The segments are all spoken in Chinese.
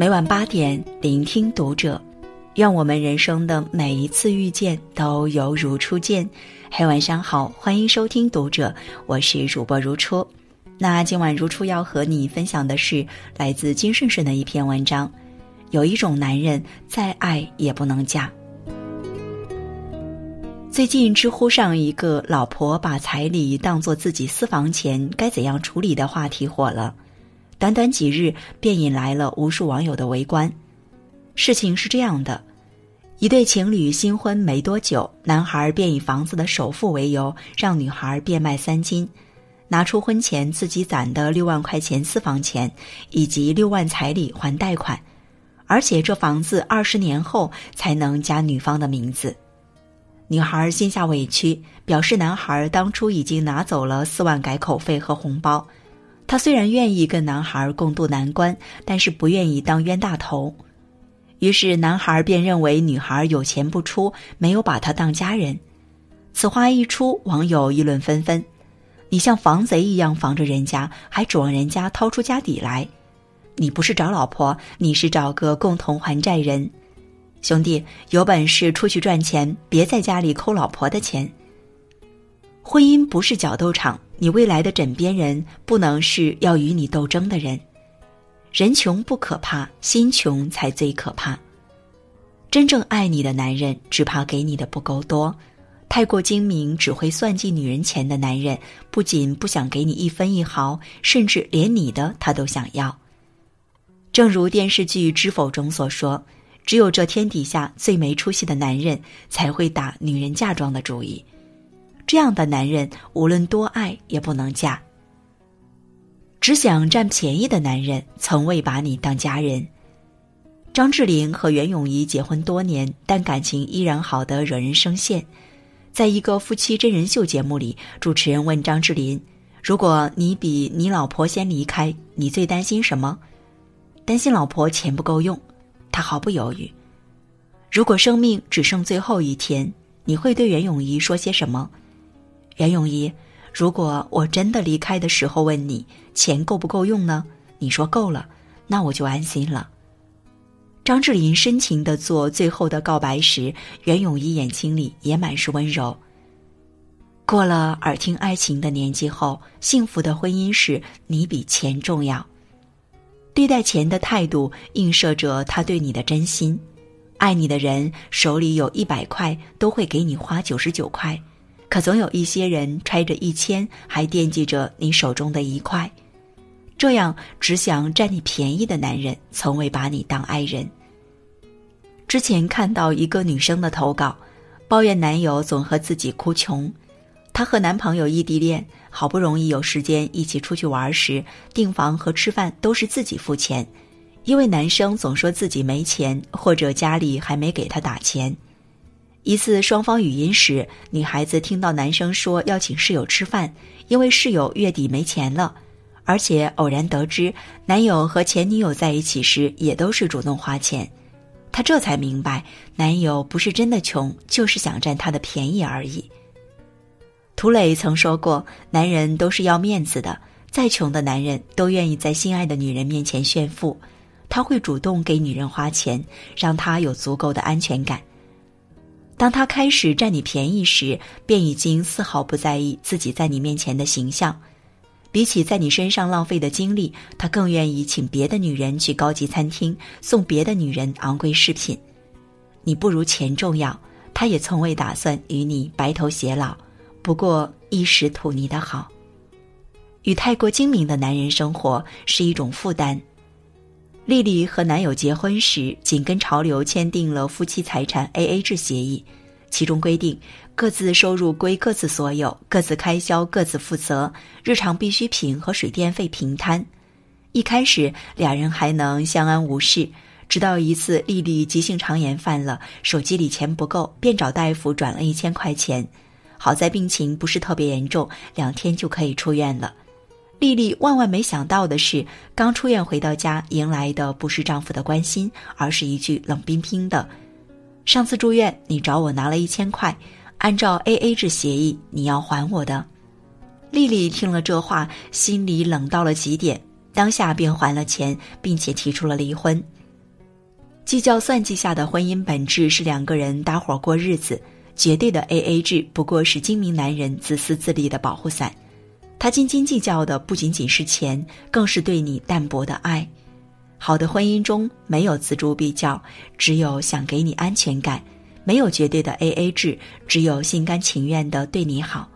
每晚八点，聆听读者。愿我们人生的每一次遇见都犹如初见。嘿，晚上好，欢迎收听读者，我是主播如初。那今晚如初要和你分享的是来自金顺顺的一篇文章。有一种男人再爱也不能嫁。最近知乎上一个“老婆把彩礼当做自己私房钱，该怎样处理”的话题火了，短短几日便引来了无数网友的围观。事情是这样的：一对情侣新婚没多久，男孩便以房子的首付为由，让女孩变卖三金，拿出婚前自己攒的六万块钱私房钱以及六万彩礼还贷款，而且这房子二十年后才能加女方的名字。女孩心下委屈，表示男孩当初已经拿走了四万改口费和红包。他虽然愿意跟男孩共度难关，但是不愿意当冤大头。于是男孩便认为女孩有钱不出，没有把他当家人。此话一出，网友议论纷纷：“你像防贼一样防着人家，还指望人家掏出家底来？你不是找老婆，你是找个共同还债人。”兄弟，有本事出去赚钱，别在家里抠老婆的钱。婚姻不是角斗场，你未来的枕边人不能是要与你斗争的人。人穷不可怕，心穷才最可怕。真正爱你的男人，只怕给你的不够多。太过精明，只会算计女人钱的男人，不仅不想给你一分一毫，甚至连你的他都想要。正如电视剧《知否》中所说。只有这天底下最没出息的男人才会打女人嫁妆的主意，这样的男人无论多爱也不能嫁。只想占便宜的男人从未把你当家人。张智霖和袁咏仪结婚多年，但感情依然好得惹人生羡。在一个夫妻真人秀节目里，主持人问张智霖：“如果你比你老婆先离开，你最担心什么？”担心老婆钱不够用。他毫不犹豫。如果生命只剩最后一天，你会对袁咏仪说些什么？袁咏仪，如果我真的离开的时候问你钱够不够用呢？你说够了，那我就安心了。张智霖深情的做最后的告白时，袁咏仪眼睛里也满是温柔。过了耳听爱情的年纪后，幸福的婚姻是你比钱重要。对待钱的态度映射着他对你的真心。爱你的人手里有一百块，都会给你花九十九块；可总有一些人揣着一千，还惦记着你手中的一块。这样只想占你便宜的男人，从未把你当爱人。之前看到一个女生的投稿，抱怨男友总和自己哭穷。她和男朋友异地恋，好不容易有时间一起出去玩时，订房和吃饭都是自己付钱，因为男生总说自己没钱，或者家里还没给他打钱。一次双方语音时，女孩子听到男生说要请室友吃饭，因为室友月底没钱了，而且偶然得知男友和前女友在一起时也都是主动花钱，她这才明白，男友不是真的穷，就是想占她的便宜而已。涂磊曾说过：“男人都是要面子的，再穷的男人都愿意在心爱的女人面前炫富，他会主动给女人花钱，让她有足够的安全感。当他开始占你便宜时，便已经丝毫不在意自己在你面前的形象。比起在你身上浪费的精力，他更愿意请别的女人去高级餐厅，送别的女人昂贵饰品。你不如钱重要，他也从未打算与你白头偕老。”不过一时图你的好，与太过精明的男人生活是一种负担。丽丽和男友结婚时，紧跟潮流签订了夫妻财产 A A 制协议，其中规定各自收入归各自所有，各自开销各自负责，日常必需品和水电费平摊。一开始俩人还能相安无事，直到一次丽丽急性肠炎犯了，手机里钱不够，便找大夫转了一千块钱。好在病情不是特别严重，两天就可以出院了。丽丽万万没想到的是，刚出院回到家，迎来的不是丈夫的关心，而是一句冷冰冰的：“上次住院你找我拿了一千块，按照 A A 制协议你要还我的。”丽丽听了这话，心里冷到了极点，当下便还了钱，并且提出了离婚。计较算计下的婚姻本质是两个人搭伙过日子，绝对的 A A 制不过是精明男人自私自利的保护伞。他斤斤计较的不仅仅是钱，更是对你淡薄的爱。好的婚姻中没有锱铢必较，只有想给你安全感；没有绝对的 A A 制，只有心甘情愿的对你好。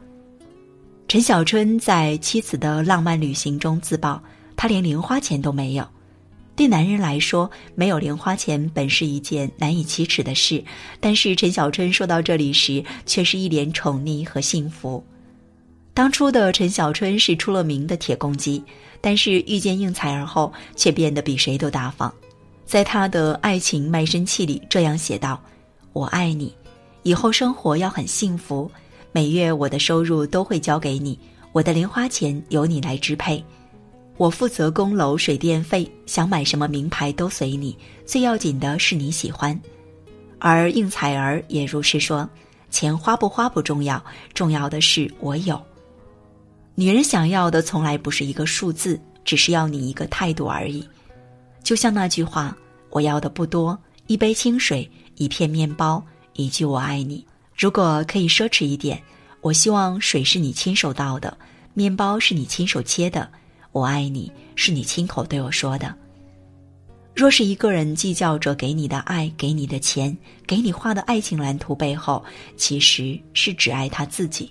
陈小春在妻子的浪漫旅行中自曝，他连零花钱都没有。对男人来说，没有零花钱本是一件难以启齿的事，但是陈小春说到这里时，却是一脸宠溺和幸福。当初的陈小春是出了名的铁公鸡，但是遇见应采儿后，却变得比谁都大方。在他的爱情卖身契里这样写道：“我爱你，以后生活要很幸福，每月我的收入都会交给你，我的零花钱由你来支配。”我负责供楼水电费，想买什么名牌都随你，最要紧的是你喜欢。而应采儿也如是说：“钱花不花不重要，重要的是我有。”女人想要的从来不是一个数字，只是要你一个态度而已。就像那句话：“我要的不多，一杯清水，一片面包，一句我爱你。”如果可以奢侈一点，我希望水是你亲手倒的，面包是你亲手切的。我爱你是你亲口对我说的。若是一个人计较着给你的爱、给你的钱、给你画的爱情蓝图背后，其实是只爱他自己。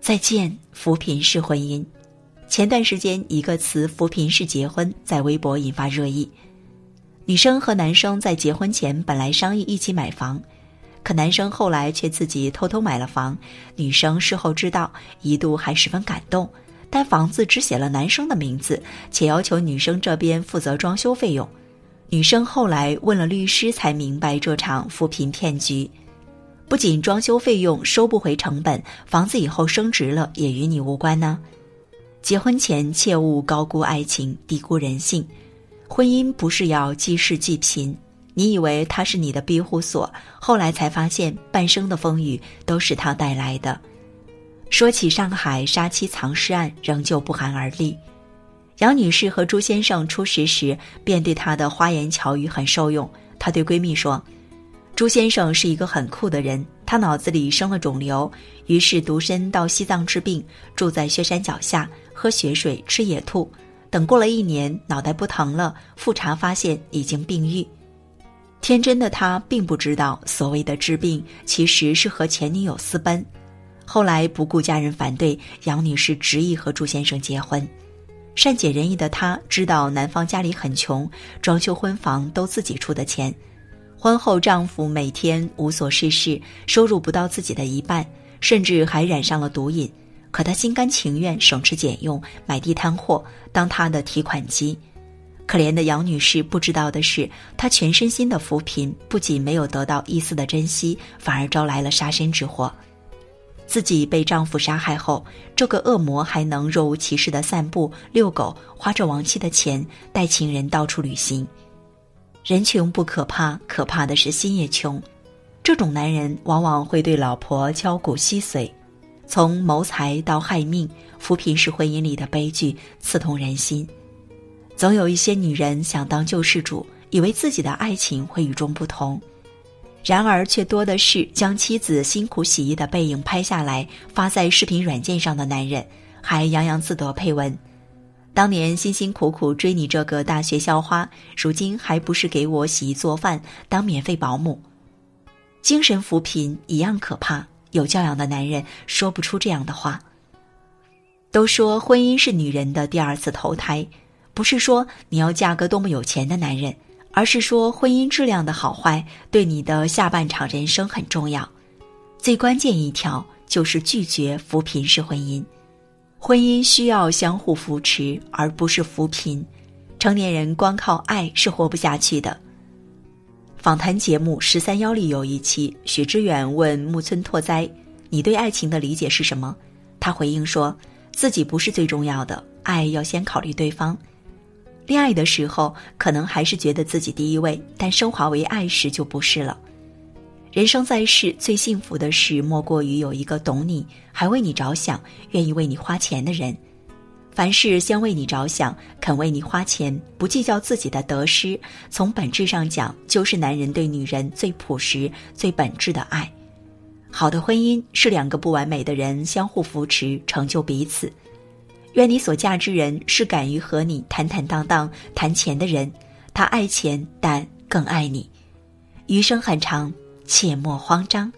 再见，扶贫式婚姻。前段时间，一个词“扶贫式结婚”在微博引发热议。女生和男生在结婚前本来商议一起买房，可男生后来却自己偷偷买了房。女生事后知道，一度还十分感动。但房子只写了男生的名字，且要求女生这边负责装修费用。女生后来问了律师，才明白这场扶贫骗局。不仅装修费用收不回成本，房子以后升值了也与你无关呢。结婚前切勿高估爱情，低估人性。婚姻不是要济世济贫，你以为它是你的庇护所，后来才发现半生的风雨都是他带来的。说起上海杀妻藏尸案，仍旧不寒而栗。杨女士和朱先生初识时，便对她的花言巧语很受用。她对闺蜜说：“朱先生是一个很酷的人，他脑子里生了肿瘤，于是独身到西藏治病，住在雪山脚下，喝雪水，吃野兔。等过了一年，脑袋不疼了，复查发现已经病愈。天真的他并不知道，所谓的治病，其实是和前女友私奔。”后来不顾家人反对，杨女士执意和朱先生结婚。善解人意的她知道男方家里很穷，装修婚房都自己出的钱。婚后丈夫每天无所事事，收入不到自己的一半，甚至还染上了毒瘾。可她心甘情愿省吃俭用，买地摊货当他的提款机。可怜的杨女士不知道的是，她全身心的扶贫，不仅没有得到一丝的珍惜，反而招来了杀身之祸。自己被丈夫杀害后，这个恶魔还能若无其事的散步、遛狗，花着亡妻的钱带情人到处旅行。人穷不可怕，可怕的是心也穷。这种男人往往会对老婆敲骨吸髓，从谋财到害命，扶贫是婚姻里的悲剧刺痛人心。总有一些女人想当救世主，以为自己的爱情会与众不同。然而，却多的是将妻子辛苦洗衣的背影拍下来发在视频软件上的男人，还洋洋自得配文：“当年辛辛苦苦追你这个大学校花，如今还不是给我洗衣做饭当免费保姆？”精神扶贫一样可怕，有教养的男人说不出这样的话。都说婚姻是女人的第二次投胎，不是说你要嫁个多么有钱的男人。而是说，婚姻质量的好坏对你的下半场人生很重要。最关键一条就是拒绝扶贫式婚姻。婚姻需要相互扶持，而不是扶贫。成年人光靠爱是活不下去的。访谈节目《十三幺》里有一期，许知远问木村拓哉：“你对爱情的理解是什么？”他回应说：“自己不是最重要的，爱要先考虑对方。”恋爱的时候，可能还是觉得自己第一位，但升华为爱时就不是了。人生在世，最幸福的事莫过于有一个懂你、还为你着想、愿意为你花钱的人。凡事先为你着想，肯为你花钱，不计较自己的得失，从本质上讲，就是男人对女人最朴实、最本质的爱。好的婚姻是两个不完美的人相互扶持，成就彼此。愿你所嫁之人是敢于和你坦坦荡荡谈钱的人，他爱钱，但更爱你。余生很长，切莫慌张。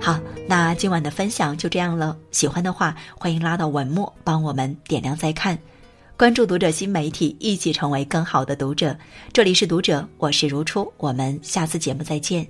好，那今晚的分享就这样了。喜欢的话，欢迎拉到文末帮我们点亮再看，关注读者新媒体，一起成为更好的读者。这里是读者，我是如初，我们下次节目再见。